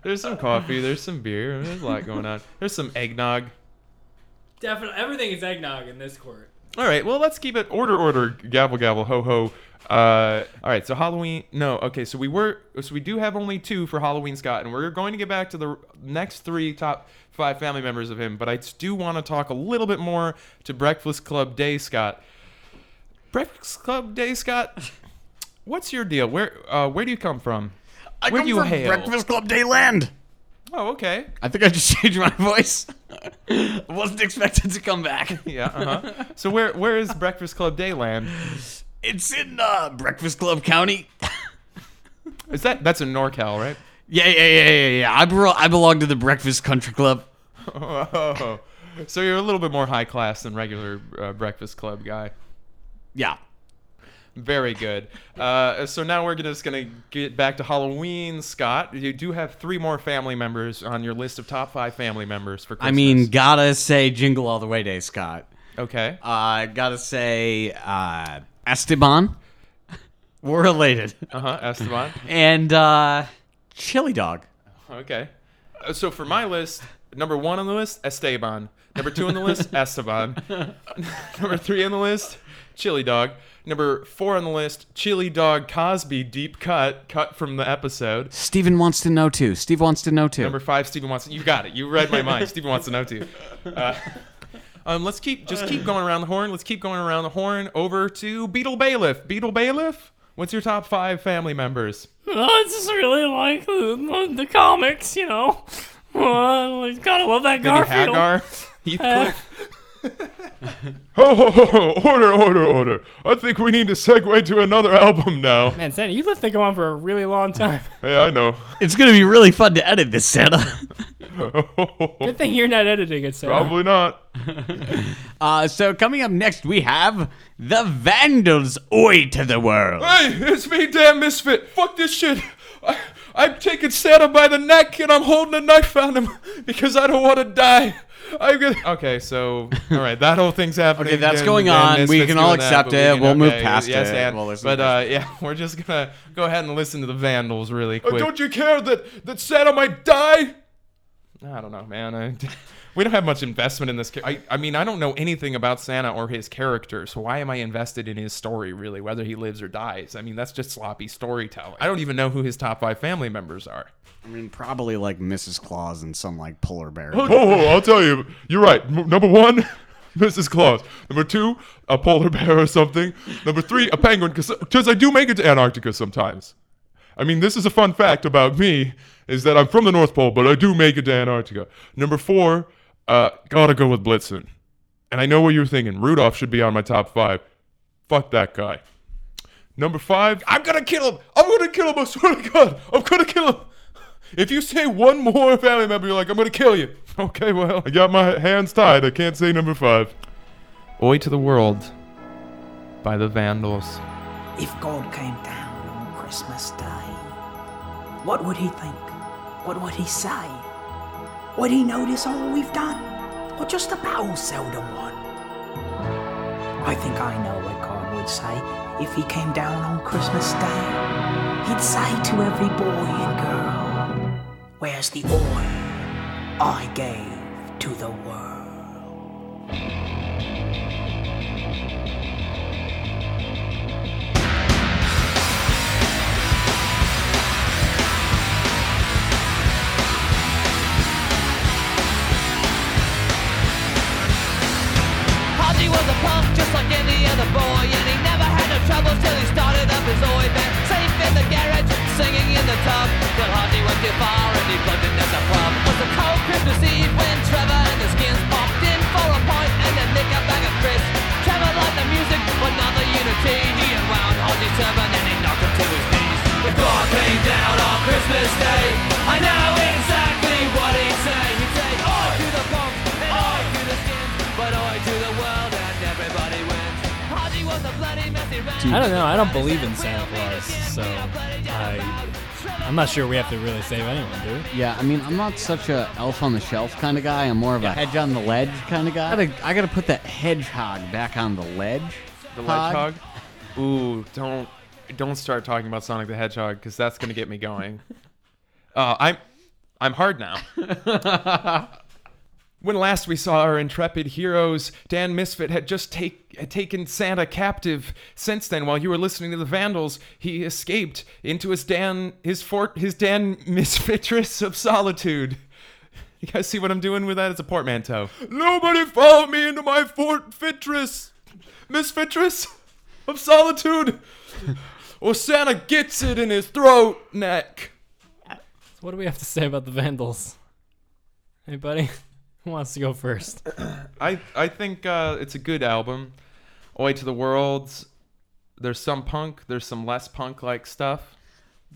there's some coffee. There's some beer. There's a lot going on. There's some eggnog. Definitely, everything is eggnog in this court. All right. Well, let's keep it order, order, gavel, gavel, ho, ho. Uh, all right. So Halloween. No. Okay. So we were. So we do have only two for Halloween Scott, and we're going to get back to the next three top five family members of him. But I do want to talk a little bit more to Breakfast Club Day Scott. Breakfast Club Day Scott. What's your deal? Where uh, where do you come from? I Where come do you from hail? Breakfast Club Dayland. Oh, okay. I think I just changed my voice. I wasn't expected to come back. Yeah. Uh-huh. so where where is Breakfast Club Dayland? It's in uh, Breakfast Club County. Is that that's in NorCal, right? Yeah, yeah, yeah, yeah, yeah. I, bro- I belong to the Breakfast Country Club. Oh, so you're a little bit more high class than regular uh, Breakfast Club guy. Yeah. Very good. Uh, so now we're gonna, just gonna get back to Halloween, Scott. You do have three more family members on your list of top five family members for Christmas. I mean, gotta say Jingle All the Way Day, Scott. okay. Uh, gotta say uh, Esteban. We're related. Uh huh. Esteban. And uh, Chili Dog. Okay. Uh, so for my list, number one on the list, Esteban. Number two on the list, Esteban. number three on the list, Chili Dog. Number four on the list, Chili Dog Cosby Deep Cut, cut from the episode. Steven wants to know too. Steve wants to know too. Number five, Stephen wants. You got it. You read my mind. Stephen wants to know too. Uh, um, let's keep just keep going around the horn. Let's keep going around the horn. Over to Beetle Bailiff. Beetle Bailiff. What's your top five family members? I just really like the, the comics, you know. Uh, gotta love that Maybe Garfield. Hagar. Heathcliff. Ho, ho, ho, ho, order, order, order. I think we need to segue to another album now. Man, Santa, you let that go on for a really long time. Hey, I know. it's gonna be really fun to edit this, Santa. Good thing you're not editing it, Santa. Probably not. Uh, so coming up next, we have the Vandals. Oi to the world. Hey, it's me, Dan Misfit. Fuck this shit. I, I'm taking Santa by the neck and I'm holding a knife on him because I don't want to die. I'm gonna... Okay, so all right, that whole thing's happening. Okay, that's and- going and on. We can all doing that, accept it. We'll move past yes, it. And, We'll but uh, yeah, we're just gonna go ahead and listen to the Vandals really Uh, quick. don't you care that, that Santa might die? I don't know, man. I, we don't have much investment in this. cha- I, I mean, I don't know anything about Santa or his character, so why am I invested in his story, really, whether he lives or dies? I mean, that's just sloppy storytelling. I don't even know who his top five family members are. I mean, probably like Mrs. Claus and some like polar bear. Oh, oh, oh, I'll tell you. You're right. M- number one, Mrs. Claus. Number two, a polar bear or something. Number three, a penguin, because I do make it to Antarctica sometimes. I mean, this is a fun fact about me, is that I'm from the North Pole, but I do make it to Antarctica. Number four, uh, gotta go with Blitzen. And I know what you're thinking. Rudolph should be on my top five. Fuck that guy. Number five, I'm gonna kill him. I'm gonna kill him. I swear to God, I'm gonna kill him. If you say one more family member, you're like, I'm gonna kill you. Okay, well, I got my hands tied. I can't say number five. Oi to the World by the Vandals. If God came down on Christmas Day, what would he think? What would he say? Would he notice all we've done? Or just a battle seldom won? I think I know what God would say if he came down on Christmas Day. He'd say to every boy and girl, Where's the oil I gave to the world? Like any other boy, and he never had no troubles till he started up his oi band. Safe in the garage, singing in the tub. Till Haji went too far and he plugged in at the pub. It was a cold Christmas Eve when Trevor and the skins popped in for a pint and a bag of crisps. Trevor liked the music, but not the unity. He unwound Haji's turban and he knocked him to his knees. The God came down on Christmas Day. I know exactly I don't know. I don't believe in Santa Claus, so I I'm not sure we have to really save anyone, do we? Yeah, I mean, I'm not such a elf on the shelf kind of guy. I'm more of a hedge on the ledge kind of guy. I gotta, I gotta put that hedgehog back on the ledge. The Hog. hedgehog. Ooh, don't don't start talking about Sonic the Hedgehog because that's gonna get me going. Uh, I'm I'm hard now. when last we saw our intrepid heroes, Dan Misfit had just take, had taken Santa captive. Since then, while you were listening to the Vandals, he escaped into his Dan his fort his Dan Misfitress of solitude. You guys see what I'm doing with that? It's a portmanteau. Nobody follow me into my fort fitress, misfitress of solitude, or Santa gets it in his throat neck. What do we have to say about the Vandals? Anybody? Who wants to go first? I I think uh, it's a good album. Oi to the Worlds. There's some punk. There's some less punk like stuff.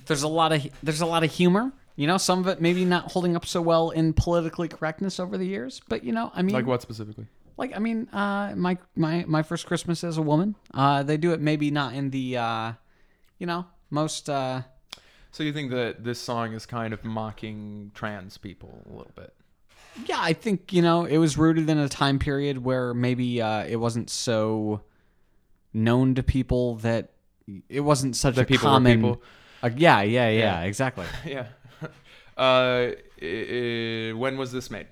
There's a lot of, there's a lot of humor. You know, some of it maybe not holding up so well in politically correctness over the years, but you know, I mean, Like what specifically? Like I mean, uh, my my my first Christmas as a woman. Uh, they do it maybe not in the, uh, you know, most. Uh, So you think that this song is kind of mocking trans people a little bit? Yeah, I think you know it was rooted in a time period where maybe uh, it wasn't so known to people that it wasn't such That a people common. people? Uh, yeah, yeah, yeah, Yeah. exactly. yeah. Uh, i- i- when was this made?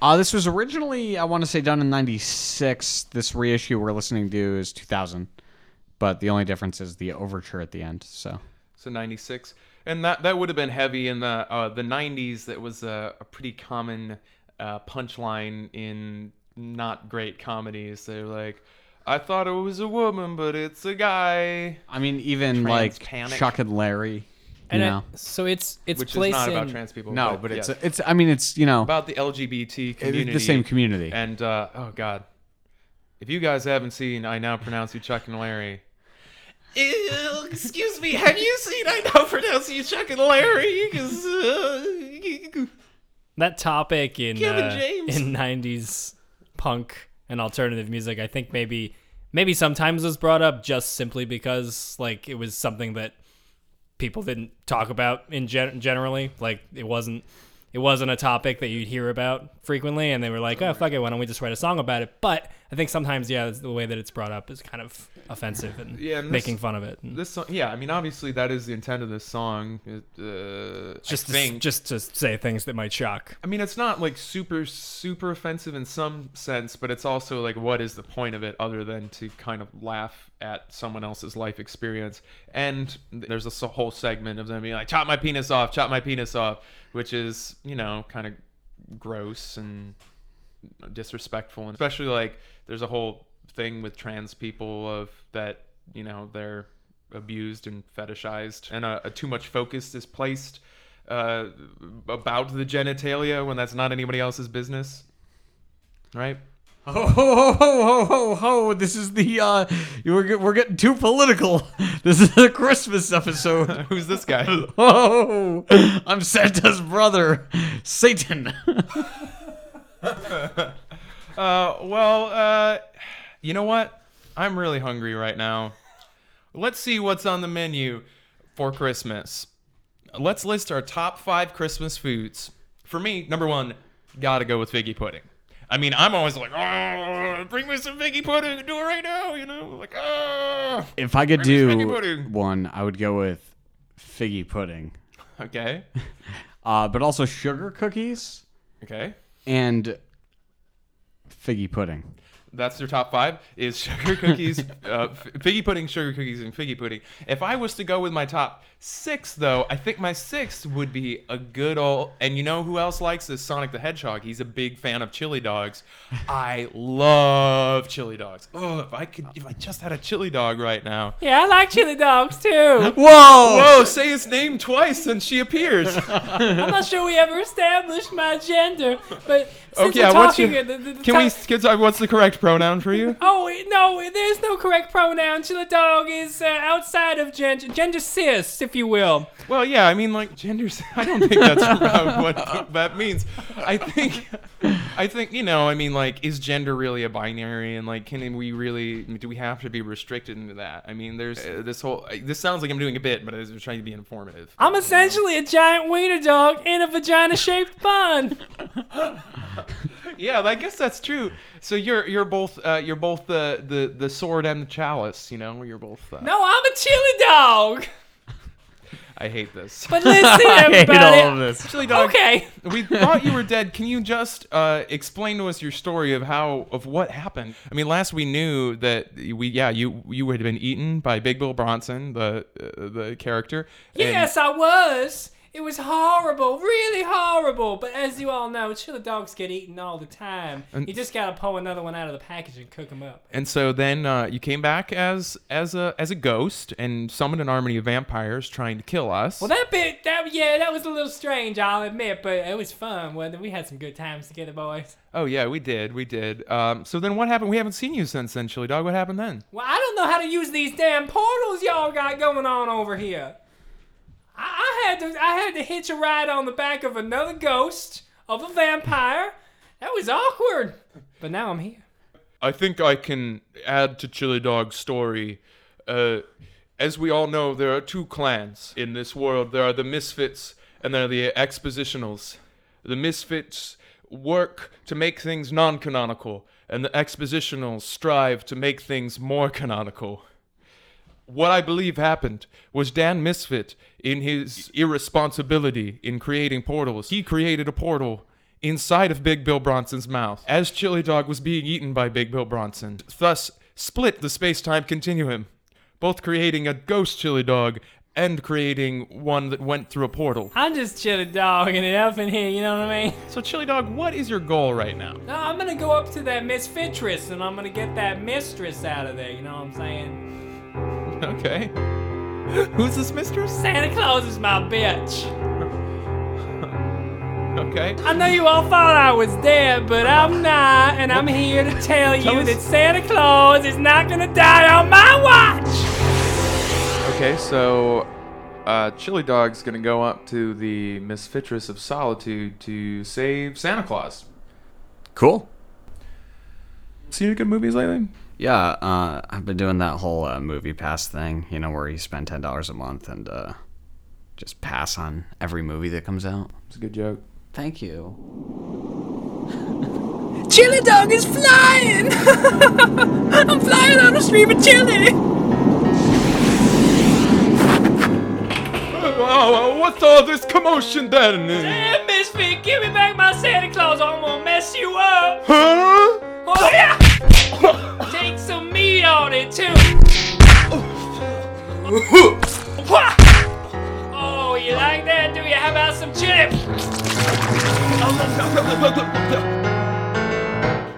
Uh, this was originally, I want to say, done in '96. This reissue we're listening to is 2000, but the only difference is the overture at the end. So So '96, and that that would have been heavy in the uh, the '90s. That was a, a pretty common uh, punchline in not great comedies. They're like, "I thought it was a woman, but it's a guy." I mean, even Trans like panic. Chuck and Larry. And you it- know, so it's it's which is placed not about trans people. no, but it's yes. it's. I mean, it's you know about the LGBT community. the same community. And uh, oh god, if you guys haven't seen, I now pronounce you Chuck and Larry. Excuse me, have you seen I now pronounce you Chuck and Larry? 'Cause, uh, that topic in uh, in 90s punk and alternative music i think maybe maybe sometimes was brought up just simply because like it was something that people didn't talk about in gen- generally like it wasn't it wasn't a topic that you'd hear about frequently and they were like oh fuck it why don't we just write a song about it but i think sometimes yeah the way that it's brought up is kind of offensive and, Yeah, and this- making fun of it And This song, yeah, I mean, obviously that is the intent of this song. It, uh, just to, think. just to say things that might shock I mean, it's not like super, super offensive in some sense, but it's also like, what is the point of it other than to kind of laugh at someone else's life experience? And there's a whole segment of them being like, chop my penis off, chop my penis off, which is, you know, kind of gross and disrespectful. And especially like, there's a whole thing with trans people of that, you know, they're abused and fetishized, and a, a too much focus is placed uh, about the genitalia when that's not anybody else's business. Right? Ho ho ho ho ho ho! This is the uh, we're get- we're getting too political. This is a Christmas episode. Who's this guy? Oh, I'm Santa's brother, Satan. Uh, well, uh, you know what? I'm really hungry right now. Let's see what's on the menu for Christmas. Let's list our top five Christmas foods. For me, number one, gotta go with figgy pudding. I mean, I'm always like, oh, bring me some figgy pudding, do it right now, you know? Like, oh. If I could Bring me some figgy do one, I would go with figgy pudding. Okay. Uh, but also sugar cookies Okay. and figgy pudding. That's your top five is sugar cookies, uh, f- figgy pudding, sugar cookies, and figgy pudding. If I was to go with my top six, though, I think my sixth would be a good old. And you know who else likes this? Sonic the Hedgehog. He's a big fan of chili dogs. I love chili dogs. Oh, if I could, if I just had a chili dog right now. Yeah, I like chili dogs too. Whoa! Whoa! Say his name twice and she appears. I'm not sure we ever established my gender, but since okay, we're what's your, the, the, the can we? Can, uh, what's the correct pronoun for you? Oh no, there's no correct pronoun. Chili dog is uh, outside of gender, gender cis, if you will. Well, yeah, I mean, like genders. I don't think that's what that means. I think, I think you know. I mean, like, is gender really a binary? And like, can we really? Do we have to be restricted into that? I mean, there's uh, this whole. This sounds like I'm doing a bit, but I'm trying to be informative. I'm essentially a giant wiener dog in a vagina-shaped bun. Yeah, I guess that's true. So you're you're both uh, you're both the, the the sword and the chalice. You know, you're both. Uh, No, I'm a chili dog. I hate this. But listen, I hate everybody. all of this. Chili dog. Okay. We thought you were dead. Can you just uh, explain to us your story of how of what happened? I mean, last we knew that we yeah you you had been eaten by Big Bill Bronson, the uh, the character. and- Yes, I was. It was horrible, really horrible. But as you all know, chili dogs get eaten all the time. And- you just gotta pull another one out of the package and cook them up. And so then uh, you came back as as a as a ghost and summoned an army of vampires trying to kill us. Well, that bit, that yeah, that was a little strange, I'll admit, but it was fun. Well, we had some good times together, boys. oh yeah, we did, we did. Um, so then what happened? We haven't seen you since then, Chili Dog. What happened then? Well, I don't know how to use these damn portals y'all got going on over here. I, had to, I had to hitch a ride on the back of another ghost of a vampire. That was awkward. But now I'm here. I think I can add to Chili Dog's story. Uh, as we all know, there are two clans in this world. There are the Misfits and there are the Expositionals. The Misfits work to make things non-canonical, and the Expositionals strive to make things more canonical. What I believe happened was Dan Misfit, in his irresponsibility in creating portals, he created a portal inside of Big Bill Bronson's mouth as Chili Dog was being eaten by Big Bill Bronson, thus split the space time continuum, both creating a ghost Chili Dog and creating one that went through a portal. I'm just chili dogging it up in here, you know what I mean? So Chili Dog, what is your goal right now? No, I'm gonna go up to that misfitress and I'm gonna get that mistress out of there, you know what I'm saying? Okay. Who's this mistress? Santa Claus is my bitch. Okay. I know you all thought I was dead, but I'm not, and I'm here to tell you Tell us- that Santa Claus is not gonna die on my watch! Okay, so uh, Chili Dog's gonna go up to the Misfitress of Solitude to save Santa Claus. Cool. Seen any good movies lately? Yeah, uh, I've been doing that whole uh, movie pass thing, you know, where you spend ten dollars a month and uh, just pass on every movie that comes out. It's a good joke. Thank you. Chili dog is flying! I'm flying on a stream of chili! Oh, what's all this commotion then? Dan, Misfit, give me back my Santa Claus, I'm gonna mess you up! Huh? Oh yeah! Take some meat on it too! Oh, you like that, do you? How about some chili?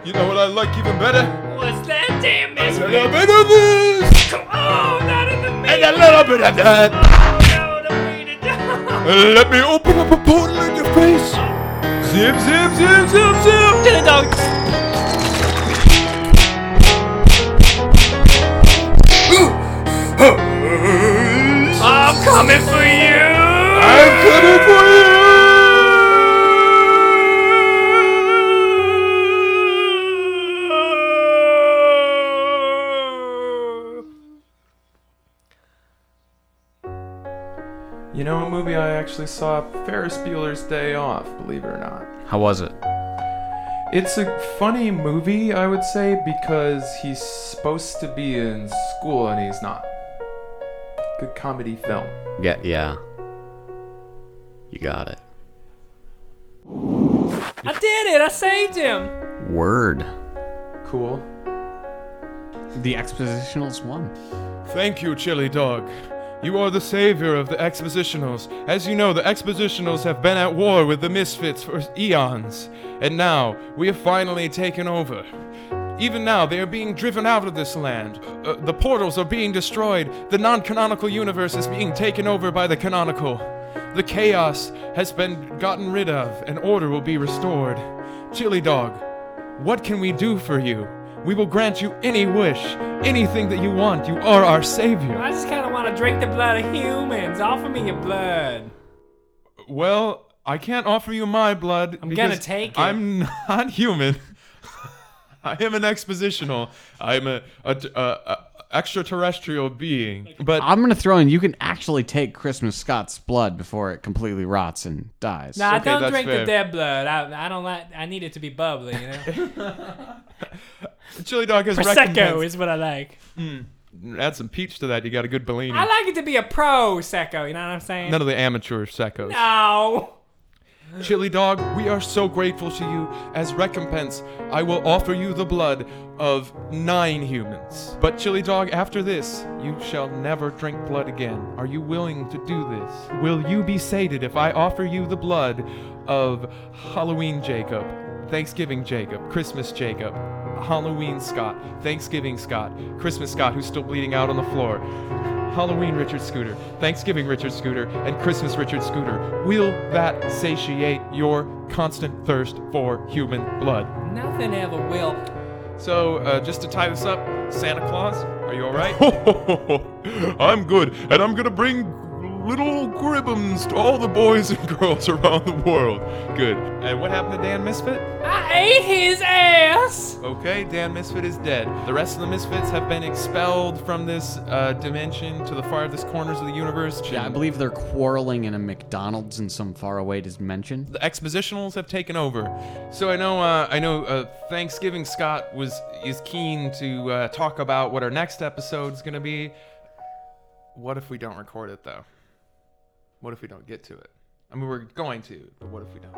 You know what I like even better? What's that, Dan A little bit of this Oh, not in the meat! and a little bit of that. Oh no, the meat is Let me open up a portal in your face. Zip, zip, zip, zip, zip. Chili dog! I'm coming for you! I'm coming for you. You know a movie I actually saw? Ferris Bueller's Day Off, believe it or not. How was it? It's a funny movie, I would say, because he's supposed to be in school and he's not. Good comedy film. Yeah, yeah. You got it. I did it! I saved him! Word. Cool. The expositionals won. Thank you, Chili Dog. You are the savior of the Expositionals. As you know, the Expositionals have been at war with the Misfits for eons, and now we have finally taken over. Even now, they are being driven out of this land. Uh, the portals are being destroyed. The non canonical universe is being taken over by the canonical. The chaos has been gotten rid of, and order will be restored. Chili Dog, what can we do for you? We will grant you any wish, anything that you want. You are our savior. I just kind of want to drink the blood of humans. Offer me your blood. Well, I can't offer you my blood. I'm gonna take it. I'm not human. I am an expositional. I'm a, a, a, a extraterrestrial being. But I'm gonna throw in. You can actually take Christmas Scott's blood before it completely rots and dies. Nah, Okay, don't that's drink fair. the dead blood. I, I don't like. I need it to be bubbly. You know, Chili Dog has prosecco recompensed. is what I like. Mm. Add some peach to that. You got a good Bellini. I like it to be a pro secco. You know what I'm saying? None of the amateur secos. No. Chili Dog, we are so grateful to you. As recompense, I will offer you the blood of nine humans. But Chili Dog, after this, you shall never drink blood again. Are you willing to do this? Will you be sated if I offer you the blood of Halloween Jacob, Thanksgiving Jacob, Christmas Jacob, Halloween Scott, Thanksgiving Scott, Christmas Scott, who's still bleeding out on the floor? Halloween Richard Scooter, Thanksgiving Richard Scooter, and Christmas Richard Scooter. Will that satiate your constant thirst for human blood? Nothing ever will. So, uh, just to tie this up, Santa Claus, are you all right? I'm good, and I'm gonna bring little gribbons to all the boys and girls around the world. Good. And what happened to Dan Misfit? I ate his ass. Okay, Dan Misfit is dead. The rest of the Misfits have been expelled from this uh, dimension to the farthest corners of the universe. Yeah, I believe they're quarreling in a McDonald's in some faraway dimension. the expositionals have taken over. So I know, uh, I know. Uh, Thanksgiving Scott was is keen to uh, talk about what our next episode is going to be. What if we don't record it though? What if we don't get to it? I mean, we're going to, but what if we don't?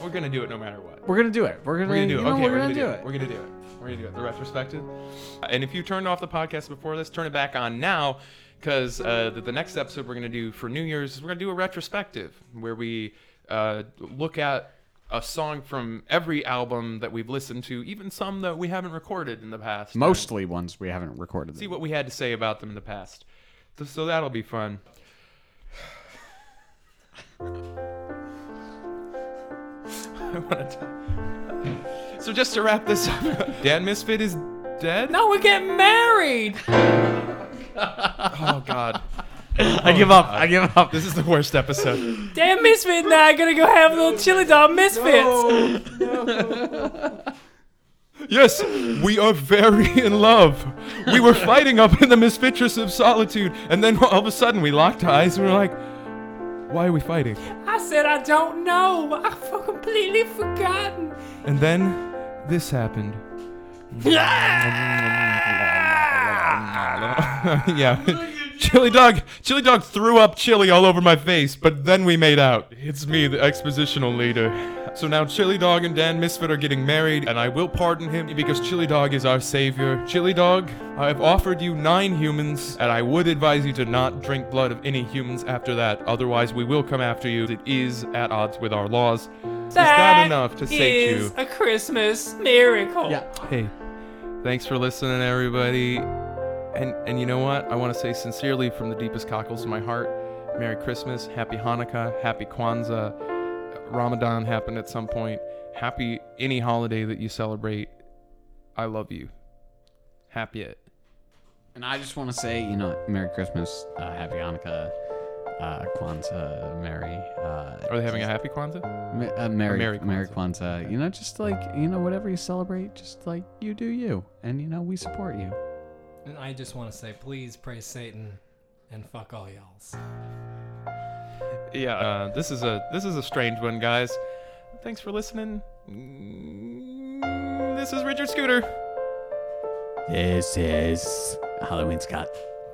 We're gonna do it no matter what. We're gonna do it. We're gonna, We're gonna do it. you know, okay, we're, we're gonna, do it. We're gonna do it. We're gonna do it. The retrospective. And if you turned off the podcast before this, turn it back on now, because uh, the, the next episode we're gonna do for New Year's is we're gonna do a retrospective where we uh, look at a song from every album that we've listened to, even some that we haven't recorded in the past. Mostly ones we haven't recorded. See what we had to say about them in the past. So, so that'll be fun. I wanna t- so just to wrap this up, Dan Misfit is dead. No, we're getting married. Oh God, I give oh, up. I give up. this is the worst episode. Dan Misfit and I gonna go have a little chili dog misfits. Yes, we are very in love. We were fighting up in the Misfitress of Solitude, and then all of a sudden we locked eyes and we are like, "Why are we fighting?" I said I don't know. I've completely forgotten. And then this happened. yeah. Chili Dog Chili Dog threw up chili all over my face, but then we made out. It's me, the expositional leader. So now Chili Dog and Dan Misfit are getting married, and I will pardon him because Chili Dog is our savior. Chili Dog, I have offered you nine humans, and I would advise you to not drink blood of any humans after that. Otherwise, we will come after you. It is at odds with our laws. Is that That enough to sate you? a Christmas miracle. Yeah. Hey, thanks for listening, everybody. And and you know what? I want to say sincerely from the deepest cockles of my heart, Merry Christmas, Happy Hanukkah, Happy Kwanzaa. Ramadan happened at some point. Happy any holiday that you celebrate. I love you. Happy it. And I just want to say, you know, Merry Christmas, uh, Happy Hanukkah, uh, Kwanzaa, Mary. Uh, Are they having a happy Kwanzaa? Ma- uh, Merry, Merry Merry Kwanzaa. You know, just like you know, whatever you celebrate, just like you do you, and you know, we support you. And I just want to say, please praise Satan and fuck all y'alls. Yeah. Uh, this is a this is a strange one, guys. Thanks for listening. Mm, This is Richard Scooter. This is Halloween Scott.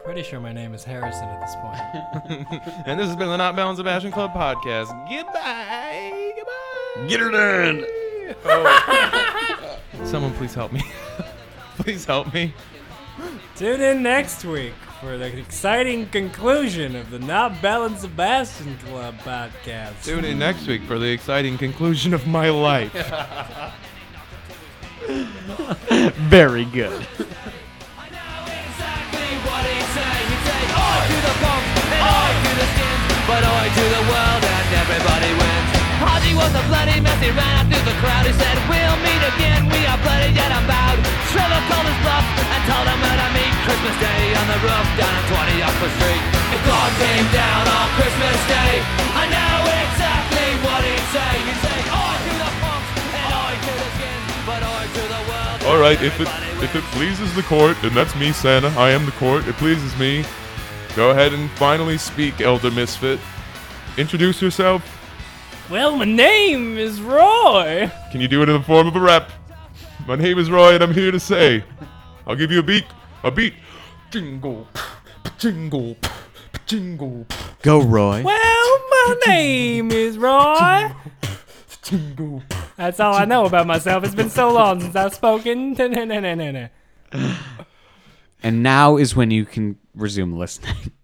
Pretty sure my name is Harrison at this point. and this has been the Not Bound Sebastian Club podcast. Goodbye. Goodbye. Get her done. Oh. Someone please help me. please help me. Tune in next week for the exciting conclusion of the Not Belle and Sebastian Club podcast. Tune in next week for the exciting conclusion of my life. Very good. But oh, I to the world and everybody wins. Haji was a bloody mess, he ran out through the crowd. He said, We'll meet again, we are bloody yet unbowed. Trevor called his bluff and told him where to meet Christmas Day on the roof down on 20 Oxford Street. If God came down on Christmas Day, I know exactly what he'd say. He'd say, oi to the punks and oi to the skins, but oi to the world. All right, if it if it pleases the court, and that's me, Santa. I am the court. It pleases me. Go ahead and finally speak, Elder Misfit. Introduce yourself. Well, my name is Roy. Can you do it in the form of a rap? My name is Roy, and I'm here to say, I'll give you a beat. A beat. Jingle, jingle, jingle, Go, Roy. Well, my name is Roy. jingle. That's all I know about myself. It's been so long since I've spoken. And now is when you can resume listening.